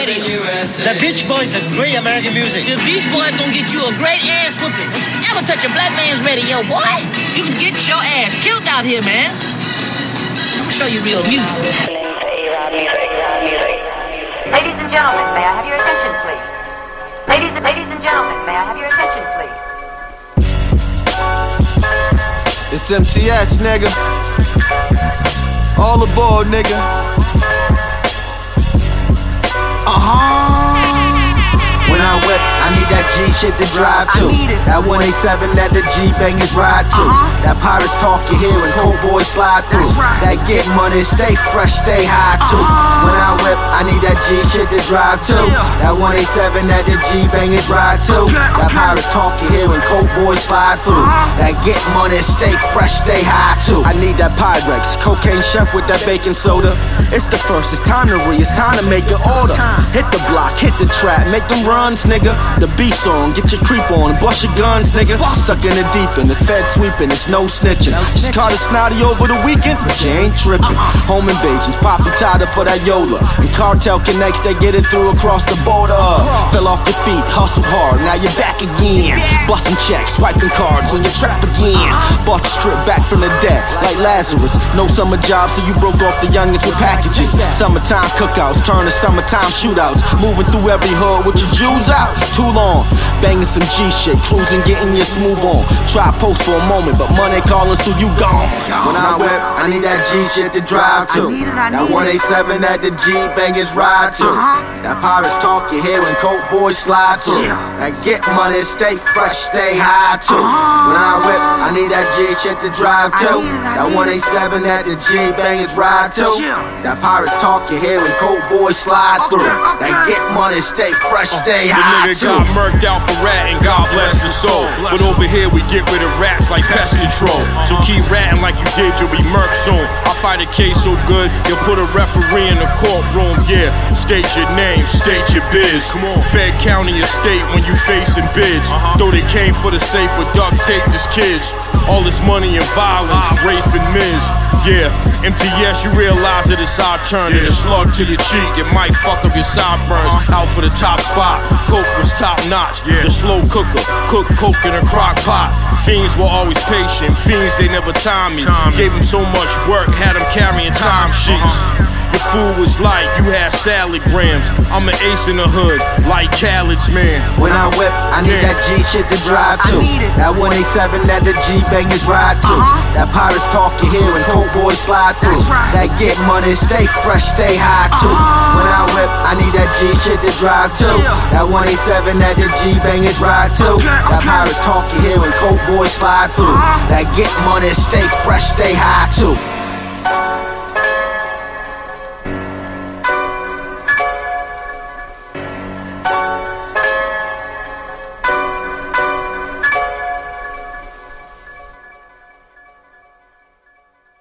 The Beach Boys are great American music. The Beach Boys gonna get you a great ass whooping. Don't you ever touch a black man's radio, boy. You can get your ass killed out here, man. I'm gonna show you real music. Ladies and gentlemen, may I have your attention, please? Ladies, ladies and gentlemen, may I have your attention, please? It's MTS, nigga. All aboard, nigga. Uh huh. When I whip, I need that G shit to drive to. That 187 that the G bangers ride to. That pirates talk you hear and cold boys slide through. That get money, stay fresh, stay high too. When I whip, I need that G shit to drive to. That 187 that the G bangers ride to. That pirates talk you hear and cold boys slide through. That get money, stay fresh, stay high too. I need that Pyrex, cocaine chef with that baking soda. It's the first, it's time to re, it's time to make an order. Hit the block, hit the trap, make them runs, nigga. The beef song, get your creep on, bust your guns, nigga. Stuck in the deep end, the Fed sweeping, it's no snitching. Just caught a snotty over the weekend, but you ain't tripping. Home invasions, poppin' tighter for that Yola. And cartel connects, they get it through across the border. Fell off your feet, hustle hard, now you're back again. Bustin' checks, swiping cards on your trap again. Bought the strip back from the dead, like Lazarus. No summer job, so you broke off the youngest with packages. Summertime cookouts, turn to summertime shootouts. Moving through every hood with your Jews out. Too long, banging some G shit, cruising, getting your smooth on. Try post for a moment, but money calling, so you gone. When I whip, I need that G shit to drive to. That 187 that the G bangers ride to. That pirates talk you hear when coke boys slide through. That get money, stay fresh, stay high too. When I whip, I need that G shit to drive to. That 187 that the G bangers ride to. That pirates talk you hear when coke boys slide through. That get money, stay fresh, stay The high nigga too. got murked out for rat and God bless the soul. But over here we get rid of rats like pest control. So keep ratting like you did, you'll be murked soon. I fight a case so good, you'll put a referee in the courtroom. Yeah, state your name, state your biz. Come on, Fed County Estate when you facing bids. Uh-huh. Though they came for the safe, but duct tape this kids. All this money and violence, ah. rape and Miz. Yeah, MTS, you realize that it's our turn. And a slug to your cheek, it might fuck up your sideburns. Uh-huh. Out for the top spot, Coke was top notch. The slow cooker, cook coke in a crock pot. Fiends were always patient, fiends they never time me. Gave them so much work, had them carrying uh-huh. time sheets. Your food was light, you had salad grams. I'm an ace in the hood, like Khaled's man. When I whip, I need Yeah. that G shit to drive to. That 187 that the G bangers ride to. That pirates talk you hear and coke boys slide through. That get money, stay fresh, stay high too. When G shit to drive to. That 187 that the G bangers ride to. That pirate talk you hear and coke boys slide through. Uh-huh. That get money, stay fresh, stay high too.